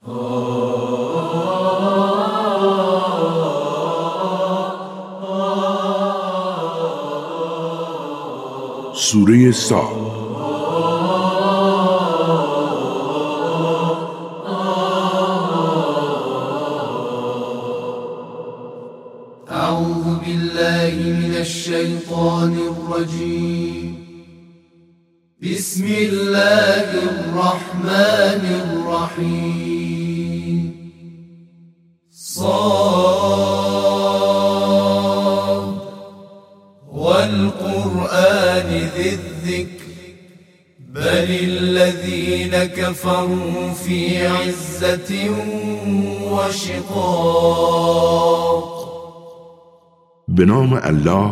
سوره سا. أعوذ بالله من الشيطان الرجيم. صاد والقرآن ذي الذكر بل الذين كفروا في عزة وشقاق به الله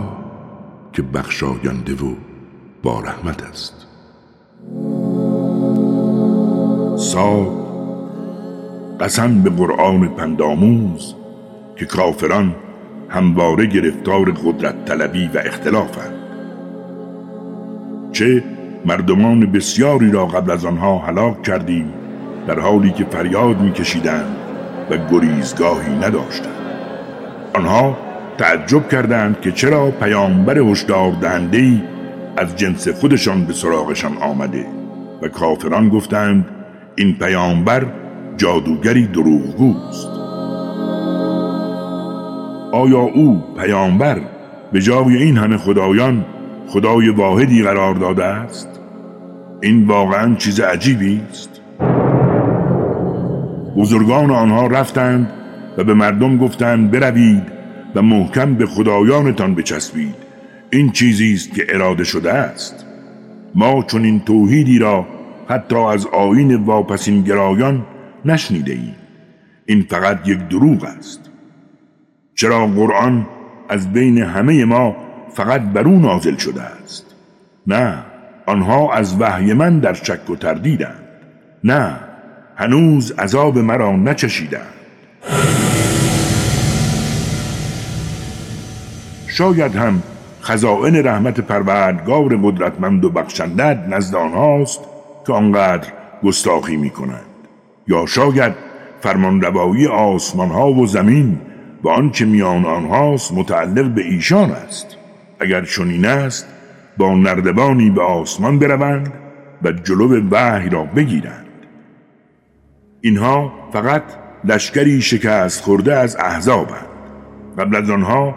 که بخشاینده و با رحمت است. سا قسم به قرآن پنداموز که کافران همواره گرفتار قدرت طلبی و اختلافند چه مردمان بسیاری را قبل از آنها هلاک کردیم در حالی که فریاد میکشیدند و گریزگاهی نداشتند. آنها تعجب کردند که چرا پیامبر هشدار دهنده از جنس خودشان به سراغشان آمده و کافران گفتند این پیامبر جادوگری دروغگوست آیا او پیامبر به جای این همه خدایان خدای واحدی قرار داده است؟ این واقعا چیز عجیبی است. بزرگان آنها رفتند و به مردم گفتند بروید و محکم به خدایانتان بچسبید. این چیزی است که اراده شده است. ما چون این توحیدی را حتی از آین واپسین گرایان نشنیده ایم این فقط یک دروغ است. چرا قرآن از بین همه ما فقط بر او نازل شده است؟ نه آنها از وحی من در شک و تردیدند. نه هنوز عذاب مرا نچشیدند. شاید هم خزائن رحمت پروردگار قدرتمند و بخشندت نزد آنهاست که آنقدر گستاخی می کنند یا شاید فرمانروایی آسمان ها و زمین و آنچه میان آنهاست متعلق به ایشان است. اگر چنین است با نردبانی به آسمان بروند و جلو وحی را بگیرند. اینها فقط لشکری شکست خورده از احزابند. قبل از آنها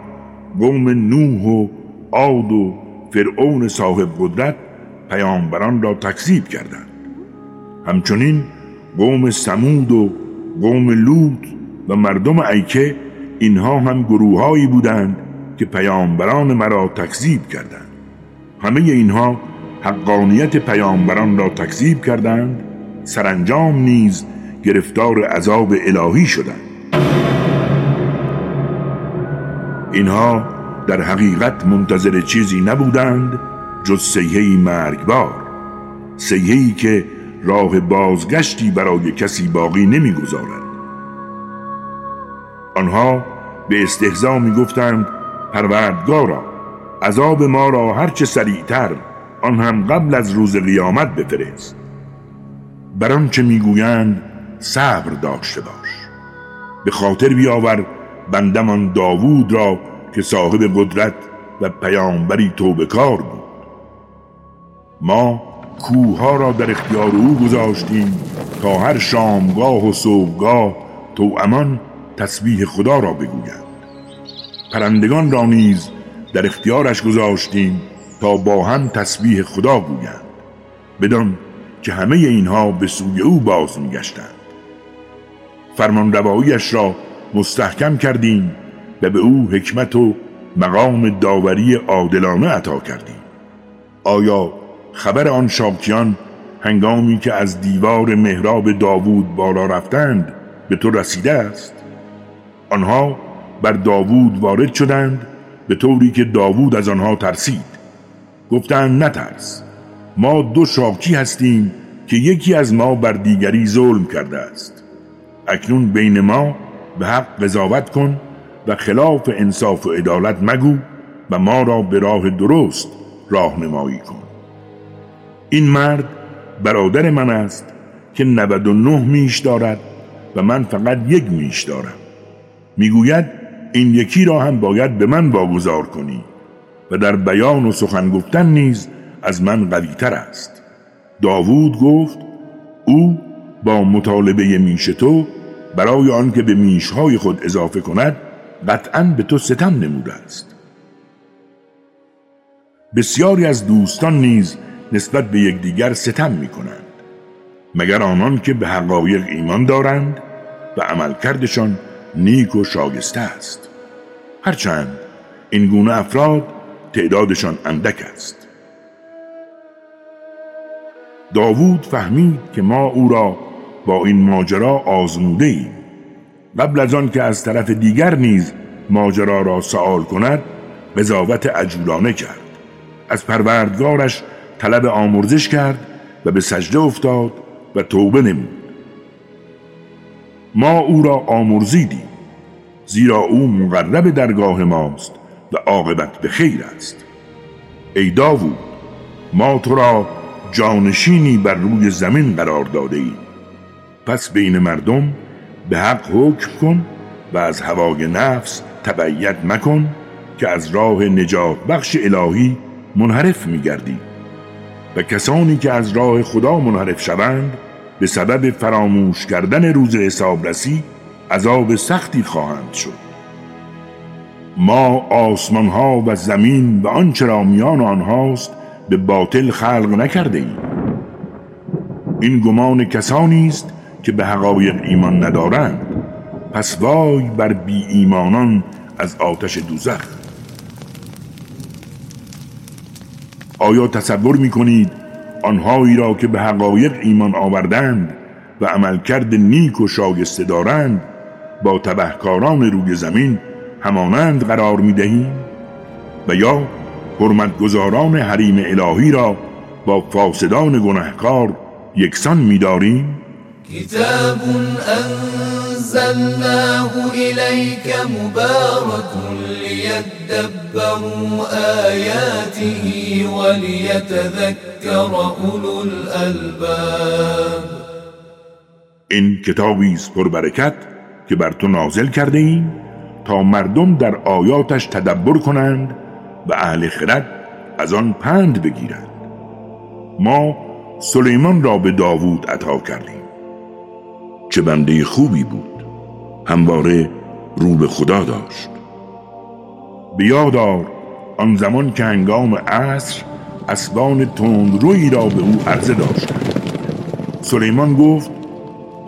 قوم نوح و عاد و فرعون صاحب قدرت پیامبران را تکذیب کردند. همچنین قوم سمود و قوم لوط و مردم ایکه اینها هم گروههایی بودند که پیامبران مرا تکذیب کردند. همه اینها حقانیت پیامبران را تکذیب کردند. سرانجام نیز گرفتار عذاب الهی شدند. اینها در حقیقت منتظر چیزی نبودند جز سیهی مرگبار. سیهی که راه بازگشتی برای کسی باقی نمی‌گذارد. آنها به استهزا می‌گفتند پروردگارا عذاب ما را هرچه سریعتر آن هم قبل از روز قیامت بفرست. بر آنچه می‌گویند صبر داشته باش. به خاطر بیاور بندمان داوود را که صاحب قدرت و پیامبری توبکار بود. ما کوه را در اختیار او گذاشتیم تا هر شامگاه و صبحگاه تو امان تسبیح خدا را بگویند پرندگان را نیز در اختیارش گذاشتیم تا با هم تسبیح خدا گویند بدان که همه اینها به سوی او باز میگشتند. فرمان را مستحکم کردیم و به او حکمت و مقام داوری عادلانه عطا کردیم. آیا خبر آن شاکیان هنگامی که از دیوار مهراب داوود بالا رفتند به تو رسیده است. آنها بر داوود وارد شدند به طوری که داوود از آنها ترسید. گفتند نترس ما دو شاکی هستیم که یکی از ما بر دیگری ظلم کرده است. اکنون بین ما به حق قضاوت کن و خلاف انصاف و عدالت مگو و ما را به راه درست راهنمایی کن. این مرد برادر من است که 99 میش دارد و من فقط یک میش دارم. می‌گوید این یکی را هم باید به من واگذار کنی و در بیان و سخن گفتن نیز از من قویتر است. داوود گفت او با مطالبه میش تو برای آنکه به میشهای خود اضافه کند قطعا به تو ستم نموده است. بسیاری از دوستان نیز نسبت به یکدیگر ستم می کنند مگر آنان که به حقایق ایمان دارند و عملکردشان نیک و شاگسته است. هرچند این گونه افراد تعدادشان اندک است. داوود فهمید که ما او را با این ماجرا آزموده ایم قبل از که از طرف دیگر نیز ماجرا را سوال کند قضاوت عجولانه کرد. از پروردگارش طلب آمرزش کرد و به سجده افتاد و توبه نمود. ما او را آمرزیدیم زیرا او مقرب درگاه ماست و عاقبت به خیر است. ای داوود ما تو را جانشینی بر روی زمین قرار داده ایم. پس بین مردم به حق حکم کن و از هوای نفس تبعیت مکن که از راه نجات بخش الهی منحرف میگردی. و کسانی که از راه خدا منحرف شوند به سبب فراموش کردن روز حسابرسی عذاب سختی خواهند شد. ما آسمان ها و زمین و آنچه را میان آنهاست به باطل خلق نکرده ایم این گمان کسانی است که به حقایق ایمان ندارند. پس وای بر بی ایمانان از آتش دوزخ. آیا تصور می کنید آنهایی را که به حقایق ایمان آوردند و عملکرد نیک و شاگسته دارند با تبهکاران روی زمین همانند قرار می دهیم و یا حرمتگزاران حریم الهی را با فاسدان گنهکار یکسان می داریم کتاب انزلناه الیک مبارک لیدبروا آیاته ولیتذکر اولو الالباب این کتابی است پربرکت که بر تو نازل کرده ایم تا مردم در آیاتش تدبر کنند و اهل خرد از آن پند بگیرند. ما سلیمان را به داوود عطا کردیم. چه بنده خوبی بود. همواره رو به خدا داشت. بیادار آن زمان که هنگام عصر اسبان روی را به او عرضه داشتند سلیمان گفت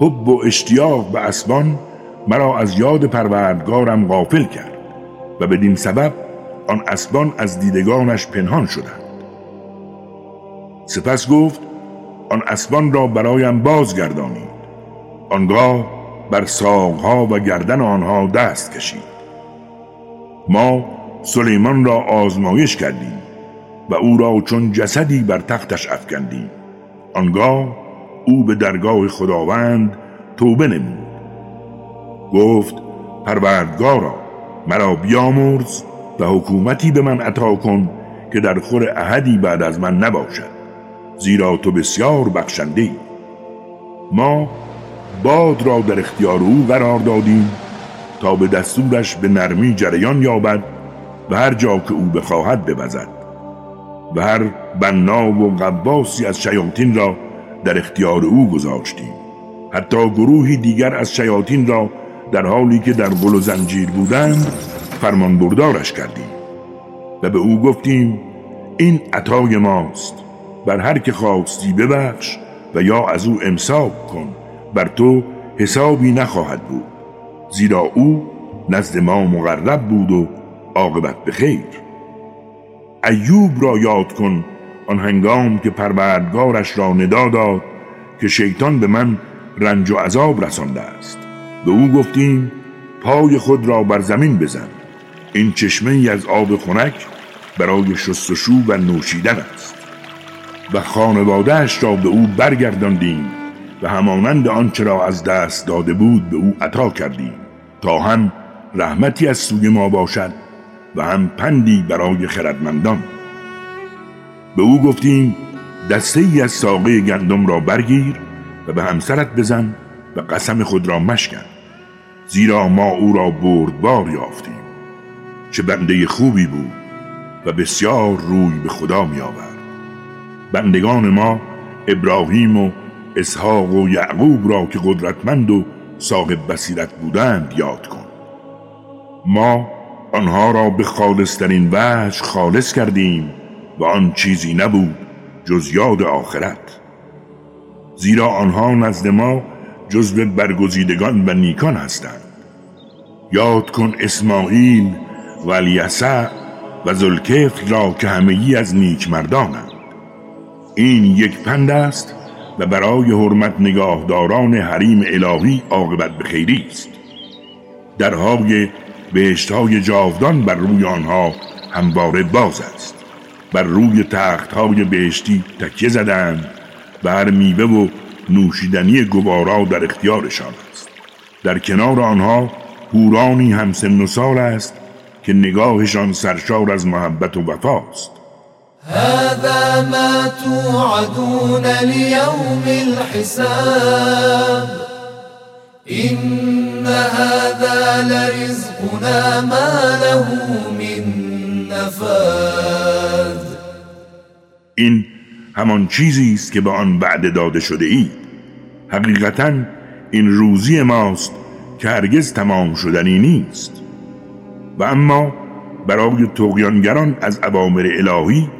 حب و اشتیاق به اسبان مرا از یاد پروردگارم غافل کرد و بدین سبب آن اسبان از دیدگانش پنهان شدند. سپس گفت آن اسبان را برایم بازگردانید. آنگاه بر ساقها و گردن آنها دست کشید. ما سلیمان را آزمایش کردیم و او را چون جسدی بر تختش افکندیم. آنگاه او به درگاه خداوند توبه نمود. گفت پروردگارا مرا بیامرز و حکومتی به من عطا کن که در خور احدی بعد از من نباشد زیرا تو بسیار بخشنده ای. ما باد را در اختیار او قرار دادیم تا به دستورش به نرمی جریان یابد و هر جا که او بخواهد ببزد و هر بنا و قباسی از شیاطین را در اختیار او گذاشتیم. حتی گروهی دیگر از شیاطین را در حالی که در گل و زنجیر بودند فرمان بردارش کردیم و به او گفتیم این عطای ماست بر هر که خواستی ببخش و یا از او امساک کن. بر تو حسابی نخواهد بود زیرا او نزد ما مقرب بود و عاقبت به خیر. ایوب را یاد کن آن هنگام که پروردگارش را ندا داد که شیطان به من رنج و عذاب رسانده است. به او گفتیم پای خود را بر زمین بزن. این چشمه از آب خنک برای شستشو و نوشیدن است. و خانوادهش را به او برگرداندیم. و همانند آنچه را از دست داده بود به او عطا کردیم. تا هم رحمتی از سوی ما باشد و هم پندی برای خردمندان. به او گفتیم دسته ای از ساقه گندم را برگیر و به همسرت بزن و قسم خود را مشکن. زیرا ما او را بردبار یافتیم. چه بنده خوبی بود و بسیار روی به خدا می آورد بندگان ما ابراهیم و اسحاق و یعقوب را که قدرتمند و صاحب بصیرت بودند یاد کن. ما آنها را به خالصترین وجه خالص کردیم و آن چیزی نبود جز یاد آخرت. زیرا آنها نزد ما جزو برگزیدگان و نیکان هستند. یاد کن اسماعیل و الیسع و زلکفل را که همگی از نیک مردانند این یک پند است و برای حرمت نگاهداران حریم الهی عاقبت به خیری است. درهای بهشتهای جاودان بر روی آنها همواره باز است. بر روی تختهای بهشتی تکیه زدند و هر میوه و نوشیدنی گوارا در اختیارشان است. در کنار آنها هورانی هم سن و سال است که نگاهشان سرشار از محبت و وفاست هذا ما توعدون لیوم الحساب. إن هذا لرزقنا ما له من نفاد. این همان چیزی است که به آن وعده داده شده اید حقیقتا این روزی ماست که هرگز تمام شدنی نیست. و اما برای تقیانگران از عوامر الهی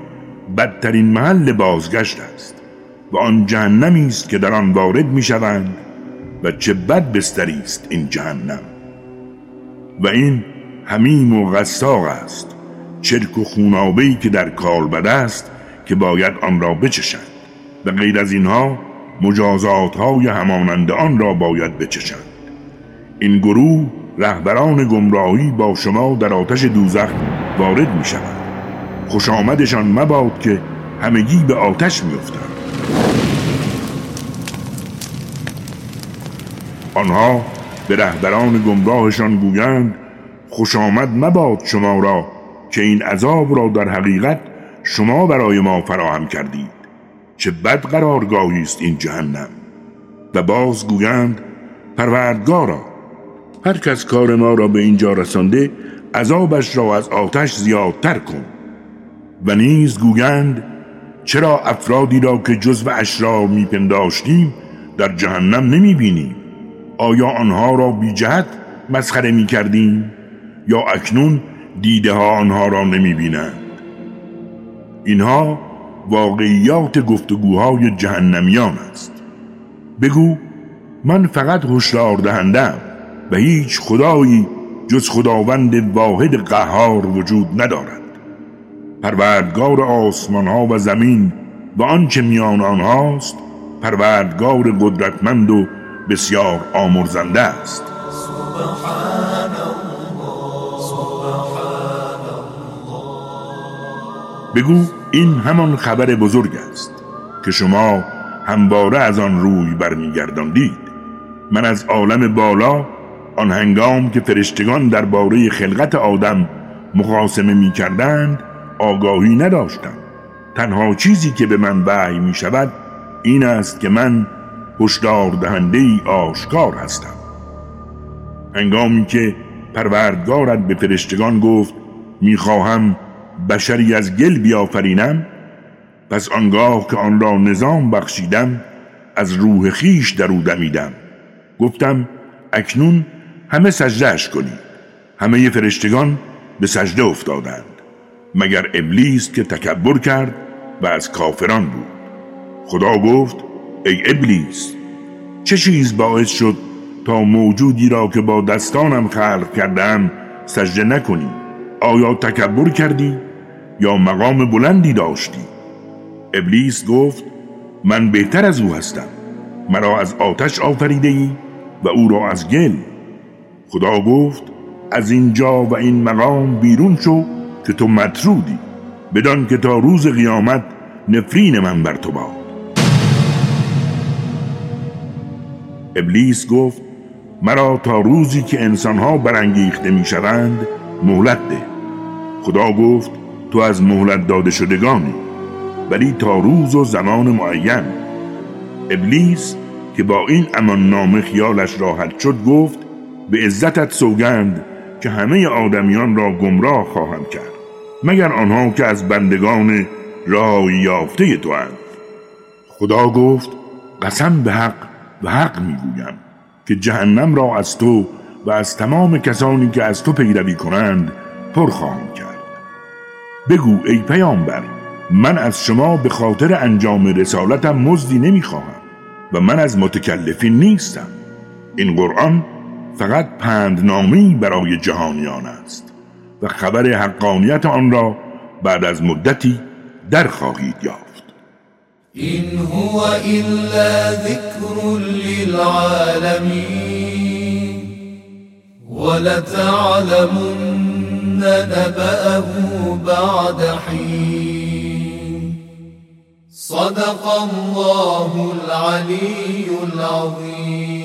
بدترین محل بازگشت است و آن جهنمی است که در آن وارد می شوند و چه بد بستری است این جهنم. و این همیم و غساق است چرک و خونابهی که در بده است که باید آن را بچشند و غیر از اینها مجازات های همانند آن را باید بچشند. این گروه رهبران گمراهی با شما در آتش دوزخ وارد می شود خوش آمدشان مباد که همگی به آتش می افتند. آنها به رهبران گمراهشان گویند خوش آمد مباد شما را که این عذاب را در حقیقت شما برای ما فراهم کردید. چه بد قرارگاهی است این جهنم. و باز گویند پروردگارا هر کس کار ما را به اینجا رسانده عذابش را از آتش زیادتر کن. و نیز گویند چرا افرادی را که جزو اشرار میپنداشتیم در جهنم نمی‌بینیم؟ آیا آنها را بی جهت مسخره می کردیم یا اکنون دیده ها آنها را نمی بینند اینها واقعیات گفتگوهای جهنمیان است. بگو من فقط هشدار دهندم و هیچ خدایی جز خداوند واحد قهار وجود ندارد. پروردگار آسمان ها و زمین و آنچه میان آنهاست پروردگار قدرتمند و بسیار آمرزنده است. بگو این همان خبر بزرگ است که شما همواره از آن روی برمیگرداندید. من از عالم بالا آن هنگام که فرشتگان درباره خلقت آدم مقاسمه می کردند آگاهی نداشتم. تنها چیزی که به من وحی می شود این است که من هشدار دهنده ای آشکار هستم. هنگامی که پروردگارت به فرشتگان گفت می‌خواهم بشری از گل بیافرینم پس آنگاه که آن را نظام بخشیدم از روح خیش در او دمیدم. گفتم اکنون همه سجدهش کنید. همه فرشتگان به سجده افتادند. مگر ابلیس که تکبر کرد و از کافران بود. خدا گفت ای ابلیس چه چیز باعث شد تا موجودی را که با دستانم خلق کردم سجده نکنی؟ آیا تکبر کردی یا مقام بلندی داشتی؟ ابلیس گفت من بهتر از او هستم. مرا از آتش آفریده ای و او را از گل. خدا گفت از اینجا و این مقام بیرون شو که تو مطرودی بدان که تا روز قیامت نفرین من بر تو باد. ابلیس گفت مرا تا روزی که انسانها برانگیخته می‌شوند مهلت ده. خدا گفت تو از مهلت داده شدگانی ولی تا روز و زمان معین. ابلیس که با این امان نامه خیالش راحت شد گفت به عزتت سوگند که همه آدمیان را گمراه خواهم کرد. مگر آنها که از بندگان راه یافته تو هند. خدا گفت قسم به حق و حق می‌گویم که جهنم را از تو و از تمام کسانی که از تو پیروی کنند پر خواهم کرد. بگو ای پیامبر من از شما به خاطر انجام رسالتم مزدی نمی‌خواهم و من از متکلفین نیستم. این قرآن فقط پندنامی برای جهانیان است. و خبر حقانیت آن را بعد از مدتی در خواهید یافت. این هو الا ذکر للعالمین ولتعلمن نبأه بعد حین. صدق الله العلی العظیم.